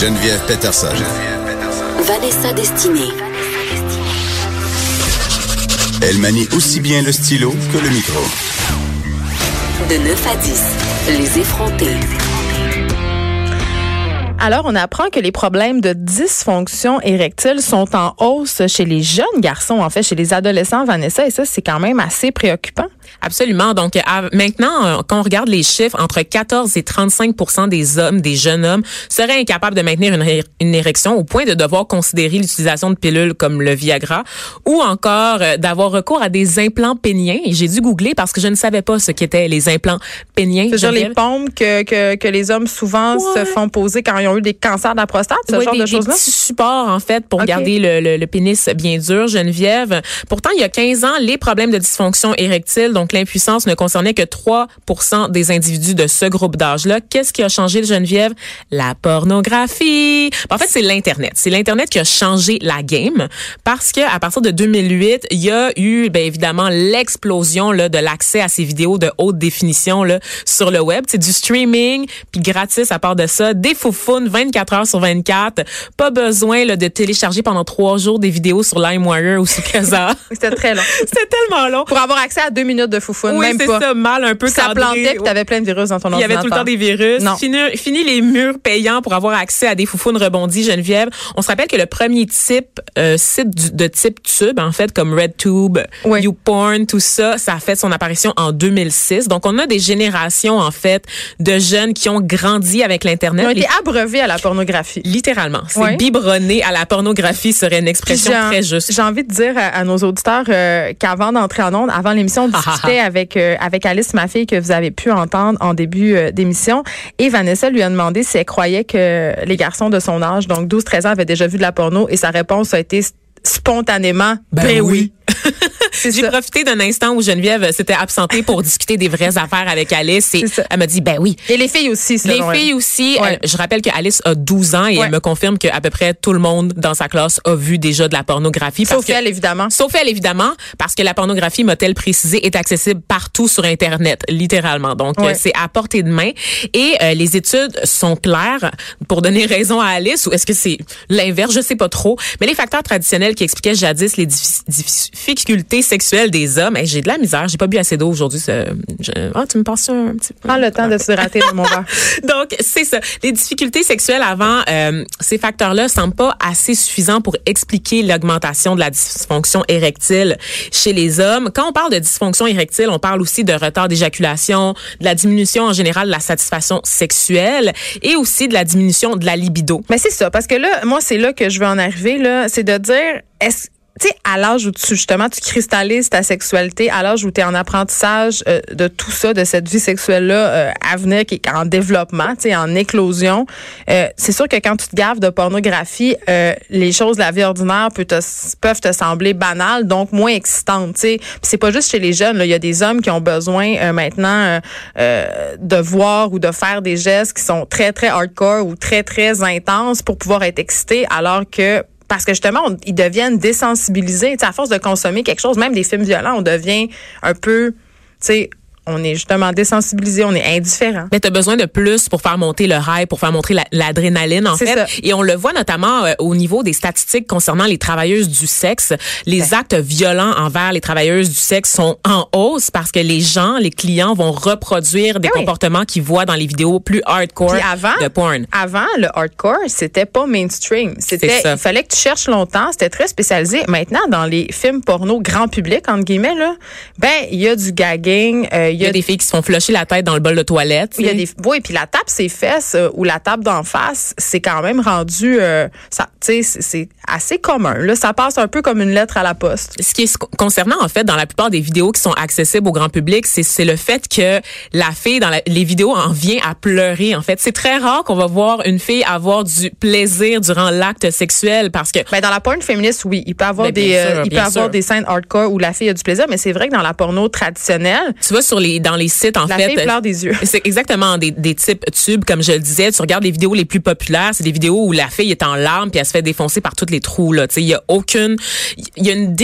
Geneviève Peterson. Vanessa Destinée. Elle manie aussi bien le stylo que le micro. De 9 à 10, les effrontés. Alors, on apprend que les problèmes de dysfonction érectile sont en hausse chez les jeunes garçons, en fait, chez les adolescents, Vanessa, et ça, c'est quand même assez préoccupant. Absolument. Donc maintenant, euh, quand on regarde les chiffres, entre 14 et 35% des hommes, des jeunes hommes, seraient incapables de maintenir une, une érection au point de devoir considérer l'utilisation de pilules comme le Viagra ou encore euh, d'avoir recours à des implants péniens. J'ai dû googler parce que je ne savais pas ce qu'étaient les implants péniens. C'est genre les pompes que, que, que, les hommes souvent se font poser quand ils ont eu des cancers de la prostate, ce genre de choses-là? Des petits supports, en fait, pour garder le, le, pénis bien dur, Geneviève. Pourtant, il y a 15 ans, les problèmes de dysfonction érectile, donc l'impuissance ne concernait que 3 des individus de ce groupe d'âge-là. Qu'est-ce qui a changé, Geneviève? La pornographie. En fait, c'est l'Internet. C'est l'Internet qui a changé la game parce que à partir de 2008, il y a eu, bien évidemment, l'explosion là, de l'accès à ces vidéos de haute définition là, sur le web. C'est du streaming, puis gratis à part de ça, des foufounes 24 heures sur 24. Pas besoin là, de télécharger pendant trois jours des vidéos sur LimeWire ou sur Casa. C'était très long. C'était tellement long. Pour avoir accès à deux minutes de foufoune, oui, même pas. ça, mal un peu Ça plantait que t'avais plein de virus dans ton ordinateur. Il y avait tout le temps des virus. Non. Fini, fini, les murs payants pour avoir accès à des foufounes rebondies, Geneviève. On se rappelle que le premier type euh, site de type tube, en fait, comme RedTube, oui. YouPorn, tout ça, ça a fait son apparition en 2006. Donc, on a des générations, en fait, de jeunes qui ont grandi avec l'Internet. Ils ont été abreuvés à la pornographie. Littéralement. C'est oui. biberonné à la pornographie serait une expression très juste. J'ai envie de dire à, à nos auditeurs euh, qu'avant d'entrer en onde, avant l'émission, on discutait avec euh, avec Alice, ma fille, que vous avez pu entendre en début euh, d'émission. Et Vanessa lui a demandé si elle croyait que les garçons de son âge, donc 12-13 ans, avaient déjà vu de la porno. Et sa réponse a été spontanément, ben, ben oui. oui. J'ai profité d'un instant où Geneviève s'était absentée pour discuter des vraies affaires avec Alice et elle m'a dit ben oui. Et les filles aussi. Les filles aussi. Ouais. Elle, je rappelle que Alice a 12 ans et ouais. elle me confirme qu'à peu près tout le monde dans sa classe a vu déjà de la pornographie. Sauf que, elle évidemment. Sauf elle évidemment parce que la pornographie m'a-t-elle précisé est accessible partout sur internet littéralement. Donc ouais. c'est à portée de main et euh, les études sont claires pour donner raison à Alice ou est-ce que c'est l'inverse? Je sais pas trop. Mais les facteurs traditionnels qui expliquaient jadis les difficultés sexuelles des hommes. Hey, j'ai de la misère. J'ai pas bu assez d'eau aujourd'hui. Ah, tu me passes un petit peu. Prends le temps de se rater dans mon verre. Donc, c'est ça. Les difficultés sexuelles avant, euh, ces facteurs-là semblent pas assez suffisants pour expliquer l'augmentation de la dysfonction érectile chez les hommes. Quand on parle de dysfonction érectile, on parle aussi de retard d'éjaculation, de la diminution en général de la satisfaction sexuelle et aussi de la diminution de la libido. Mais c'est ça, parce que là, moi, c'est là que je veux en arriver, là. C'est de dire, est-ce tu sais, à l'âge où tu, justement, tu cristallises ta sexualité, à l'âge où tu es en apprentissage euh, de tout ça, de cette vie sexuelle-là euh, à venir, qui est en développement, tu sais, en éclosion, euh, c'est sûr que quand tu te gaves de pornographie, les choses de la vie ordinaire peuvent te, peuvent te sembler banales, donc moins excitantes, tu sais. c'est pas juste chez les jeunes, il y a des hommes qui ont besoin maintenant de voir ou de faire des gestes qui sont très, très hardcore ou très, très intenses pour pouvoir être excités, alors que parce que justement, ils deviennent désensibilisés. Tu sais, à force de consommer quelque chose, même des films violents, on devient un peu, tu sais, on est justement désensibilisé, on est indifférent. Mais tu as besoin de plus pour faire monter le rail, pour faire monter l'adrénaline la, en fait. Ça. Et on le voit notamment euh, au niveau des statistiques concernant les travailleuses du sexe. Les ouais. actes violents envers les travailleuses du sexe sont en hausse parce que les gens, les clients vont reproduire des oui. comportements qu'ils voient dans les vidéos plus hardcore avant, de porn. Avant, le hardcore, c'était pas mainstream. C'était il fallait que tu cherches longtemps, c'était très spécialisé. Maintenant, dans les films porno grand public entre guillemets là, ben il y a du gagging, euh, y, a des filles qui se font flusher la tête dans le bol de toilette. Il y a des oui, puis la tape ses fesses euh, ou la tape d'en face, c'est quand même rendu euh, ça tu sais c'est assez commun là, ça passe un peu comme une lettre à la poste. Ce qui est concernant en fait dans la plupart des vidéos qui sont accessibles au grand public, c'est c'est le fait que la fille dans la, les vidéos en vient à pleurer en fait. C'est très rare qu'on va voir une fille avoir du plaisir durant l'acte sexuel parce que ben dans la porn féministe oui, il peut avoir mais des sûr, euh, il peut sûr. avoir des scènes hardcore où la fille a du plaisir, mais c'est vrai que dans la porno traditionnelle, tu vas sur les les dans les sites en La fait. fille pleure des yeux. C'est exactement des, des types tubes, comme je le disais. Tu regardes les vidéos les plus populaires, c'est des vidéos où la fille est en larmes puis elle se fait défoncer par tous les trous. Là, il y a aucune, il y a une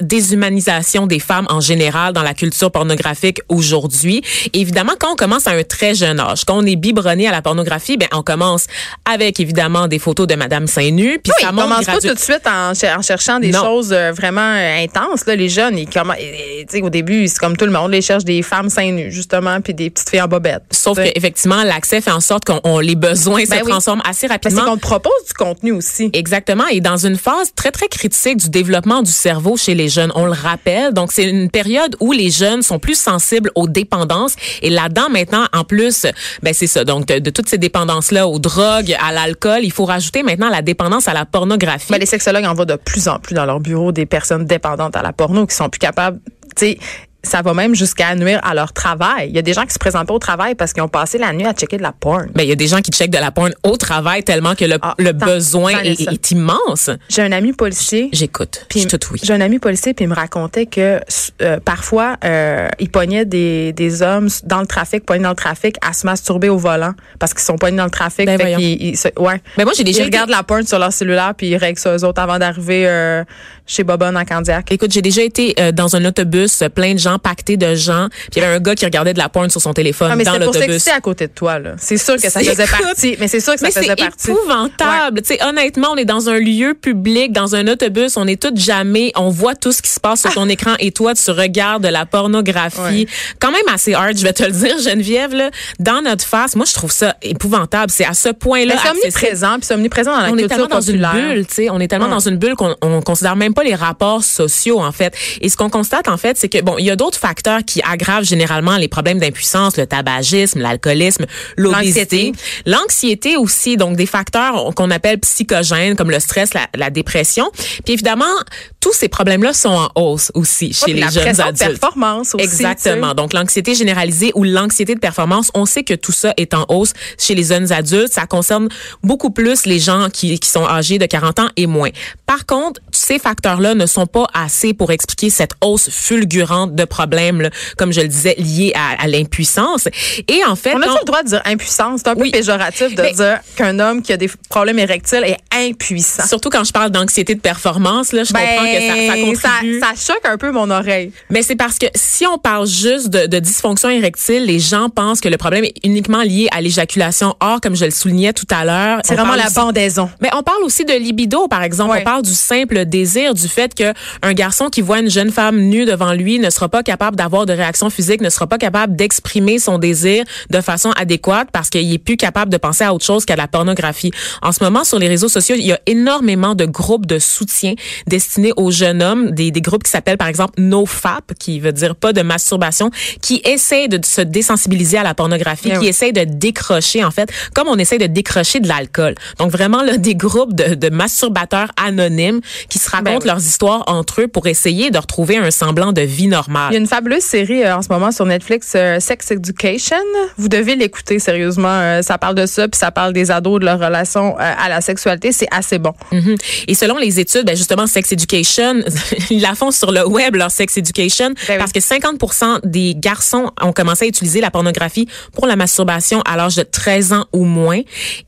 déshumanisation des femmes en général dans la culture pornographique aujourd'hui. Évidemment, quand on commence à un très jeune âge, quand on est biberonné à la pornographie, ben on commence avec évidemment des photos de Madame seins nus, puis Oui, ça ils monte commencent pas tout de suite en, cher- en cherchant des Non. choses euh, vraiment euh, intenses. Là, les jeunes, ils commen- tu sais, au début, c'est comme tout le monde, ils cherchent des femmes seins nus, justement, puis des petites filles en bobette. Sauf qu'effectivement, l'accès fait en sorte qu'on on- les besoins Ben se oui. transforment assez Parce rapidement. qu'on te propose du contenu aussi. Exactement. Et dans une phase très, très critique du développement du cerveau chez les jeunes, on le rappelle. Donc, c'est une période où les jeunes sont plus sensibles aux dépendances. Et là-dedans, maintenant, en plus, ben, c'est ça. Donc, de, de toutes ces dépendances-là, aux drogues, à l'alcool, il faut rajouter maintenant la dépendance à la pornographie. Ben, les sexologues en voient de plus en plus dans leur bureau des personnes dépendantes à la porno qui sont plus capables, tu sais, ça va même jusqu'à nuire à leur travail. Il y a des gens qui se présentent pas au travail parce qu'ils ont passé la nuit à checker de la porn. Ben, il y a des gens qui checkent de la porn au travail tellement que le, Ah, le tant- besoin tant est, immense. J'ai un ami policier. J'écoute. Je te oui. J'ai un ami policier puis il me racontait que euh, parfois euh, il pognait des, des hommes dans le trafic, pognés dans le trafic à se masturber au volant parce qu'ils sont pognés dans le trafic. Ben fait ils se- ouais. Ben, moi, j'ai déjà Ils regardent la porn sur leur cellulaire puis ils règlent ça eux autres avant d'arriver euh, chez Bobonne en Candiac. Écoute, j'ai déjà été euh, dans un autobus, euh, plein de gens, pactés de gens, puis il y avait un gars qui regardait de la porn sur son téléphone Ah, mais dans l'autobus. s'exciter à côté de toi là. C'est sûr que ça C'est- faisait écoute, partie. Mais c'est sûr que ça Mais faisait c'est partie. épouvantable. Tu sais, honnêtement, on est dans un lieu public, dans un autobus, on est toutes jamais, on voit tout ce qui se passe sur ton écran et toi, tu regardes de la pornographie. Ouais. Quand même assez hard, je vais te le dire, Geneviève, là, dans notre face. Moi, je trouve ça épouvantable. C'est à ce point-là. C'est omniprésent puis c'est omniprésent dans la on est tellement dans une bulle, tu sais, on est tellement Ouais. dans une bulle qu'on on considère même pas les rapports sociaux en fait. Et ce qu'on constate en fait, c'est que bon, il y a d'autres facteurs qui aggravent généralement les problèmes d'impuissance, le tabagisme, l'alcoolisme, l'obésité, L'anxiété. l'anxiété aussi, donc des facteurs qu'on appelle psychogènes comme le stress, la, la dépression. Puis évidemment, tous ces problèmes-là sont en hausse aussi chez les la jeunes adultes. performance aussi. Exactement. Donc, l'anxiété généralisée ou l'anxiété de performance, on sait que tout ça est en hausse chez les jeunes adultes. Ça concerne beaucoup plus les gens qui, qui sont âgés de 40 ans et moins. Par contre, ces facteurs-là ne sont pas assez pour expliquer cette hausse fulgurante de problèmes, là, comme je le disais, liés à, à l'impuissance. Et en fait, On a quand- le droit de dire impuissance? C'est un peu Oui. péjoratif de Mais- dire qu'un homme qui a des problèmes érectiles est impuissant. surtout quand je parle d'anxiété de performance, là, je comprends que ça, ça contribue. ça, ça choque un peu mon oreille. Mais c'est parce que si on parle juste de, de dysfonction érectile, les gens pensent que le problème est uniquement lié à l'éjaculation. Or, comme je le soulignais tout à l'heure, C'est vraiment la aussi- bandaison. mais on parle aussi de libido, par exemple. Ouais. On parle du simple désir, du fait que un garçon qui voit une jeune femme nue devant lui ne sera pas capable d'avoir de réaction physique, ne sera pas capable d'exprimer son désir de façon adéquate parce qu'il est plus capable de penser à autre chose qu'à la pornographie. En ce moment, sur les réseaux sociaux, il y a énormément de groupes de soutien destinés aux jeunes hommes, des, des groupes qui s'appellent par exemple NoFap, qui veut dire pas de masturbation, qui essayent de se désensibiliser à la pornographie, Eh qui oui. essayent de décrocher en fait, comme on essaie de décrocher de l'alcool. Donc vraiment là, des groupes de, de masturbateurs anonymes qui se racontent Ben oui. leurs histoires entre eux pour essayer de retrouver un semblant de vie Il y a normale. une fabuleuse série euh, en ce moment sur Netflix, euh, Sex Education. Vous devez l'écouter sérieusement. Euh, ça parle de ça, puis ça parle des ados, de leur relation euh, à la sexualité. C'est assez bon. Mhm. Et selon les études, ben justement, Sex Education, ils la font sur le web, leur Sex Education, Ben oui. parce que 50% des garçons ont commencé à utiliser la pornographie pour la masturbation à l'âge de 13 ans ou moins.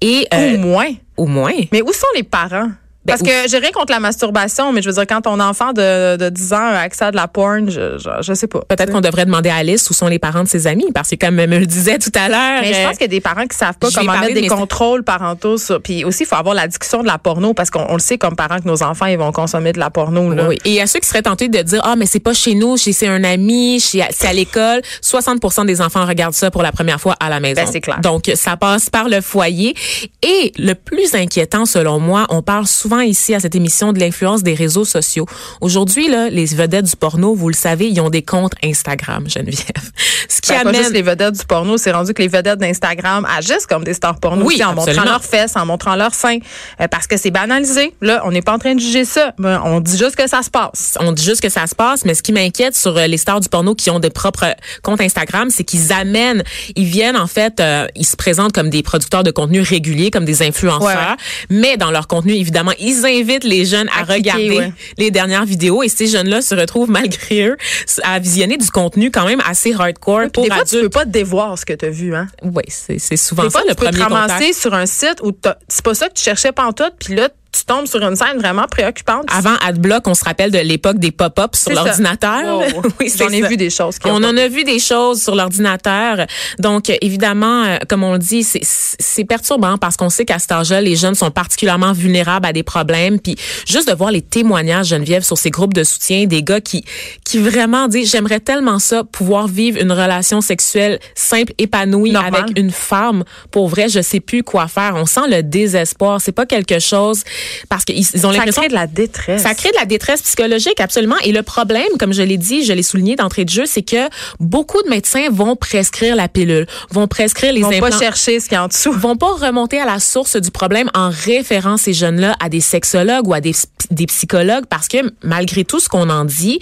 Et, euh, Au moins. au moins. Mais où sont les parents? Ben, Parce que j'ai rien contre la masturbation, mais je veux dire, quand ton enfant de, de 10 ans a accès à de la porn, je, je, je sais pas. Peut-être qu'on devrait demander à Alice où sont les parents de ses amis, parce que comme me le disait tout à l'heure. Mais je euh, pense qu'il y a des parents qui savent pas comment mettre des mes- contrôles parentaux. Sur, puis aussi, il faut avoir l'addiction de la porno parce qu'on on le sait comme parents que nos enfants ils vont consommer de la porno. Là. Oui. Et à ceux qui seraient tentés de dire ah mais c'est pas chez nous, c'est un ami, c'est à l'école, 60% des enfants regardent ça pour la première fois à la maison. Ben, c'est clair. Donc ça passe par le foyer et le plus inquiétant selon moi, on parle souvent ici à cette émission de l'influence des réseaux sociaux. Aujourd'hui là, les vedettes du porno, vous le savez, ils ont des comptes Instagram, Geneviève. Ce qui Ben, pas amène juste les vedettes du porno, c'est rendu que les vedettes d'Instagram agissent comme des stars porno Oui, aussi, en absolument. montrant leurs fesses, en montrant leurs seins, euh, parce que c'est banalisé. Là, on n'est pas en train de juger ça, mais on dit juste que ça se passe. on dit juste que ça se passe, mais ce qui m'inquiète sur euh, les stars du porno qui ont des propres comptes Instagram, c'est qu'ils amènent, ils viennent en fait, euh, ils se présentent comme des producteurs de contenu réguliers, comme des influenceurs, Ouais, ouais. mais dans leur contenu, évidemment, ils ils invitent les jeunes à, À cliquer, regarder ouais. les dernières vidéos et ces jeunes-là se retrouvent malgré eux à visionner du contenu quand même assez hardcore pour des fois, tu peux adultes. pas te dévoir ce que tu as vu. Hein? Oui, c'est souvent Des fois, ça le tu peux te contact. ramasser sur un site où c'est pas ça que tu cherchais pantoute, puis là, tu tombes sur une scène vraiment préoccupante. Avant AdBlock, on se rappelle de l'époque des pop-ups sur l'ordinateur. Wow. oui, J'en ai ça. vu des choses. On en a vu des choses sur l'ordinateur. Donc, évidemment, euh, comme on le dit, c'est- c'est perturbant parce qu'on sait qu'à cet âge-là, les jeunes sont particulièrement vulnérables à des problèmes. Puis, juste de voir les témoignages, Geneviève, sur ces groupes de soutien, des gars qui, qui vraiment disent, j'aimerais tellement ça, pouvoir vivre une relation sexuelle simple, épanouie Normal. avec une femme. Pour vrai, je sais plus quoi faire. On sent le désespoir. C'est pas quelque chose parce qu'ils ils ont Ça l'impression crée de la détresse. ça crée de la détresse psychologique, absolument. Et le problème, comme je l'ai dit, je l'ai souligné d'entrée de jeu, c'est que beaucoup de médecins vont prescrire la pilule, vont prescrire les Ils vont implants. pas chercher ce qu'il y a en dessous. vont pas remonter à la source du problème en référant ces jeunes-là à des sexologues ou à des, des psychologues parce que malgré tout ce qu'on en dit,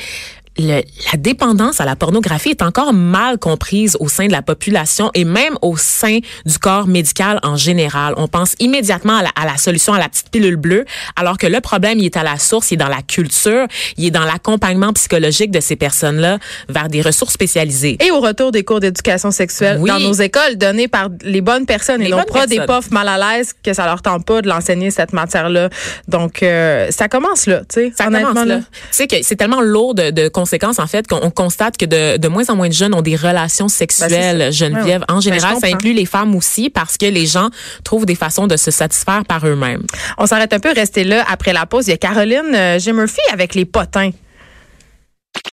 le- la dépendance à la pornographie est encore mal comprise au sein de la population et même au sein du corps médical en général. On pense immédiatement à la, à la solution à la petite pilule bleue, alors que le problème, il est à la source, il est dans la culture, il est dans l'accompagnement psychologique de ces personnes-là vers des ressources spécialisées. Et au retour des cours d'éducation sexuelle Oui. dans nos écoles donnés par les bonnes personnes Les et non pas des profs mal à l'aise que ça leur tente pas de l'enseigner cette matière-là. Donc euh, ça commence là, tu sais. Ça honnêtement, commence là. Tu sais que c'est tellement lourd de, de en fait qu'on on constate que de, de moins en moins de jeunes ont des relations sexuelles, Ben, ça. Geneviève. En général, Ben, je ça inclut les femmes aussi parce que les gens trouvent des façons de se satisfaire par eux-mêmes. On s'arrête un peu, restez là après la pause. Il y a Caroline euh, G. Murphy avec les potins.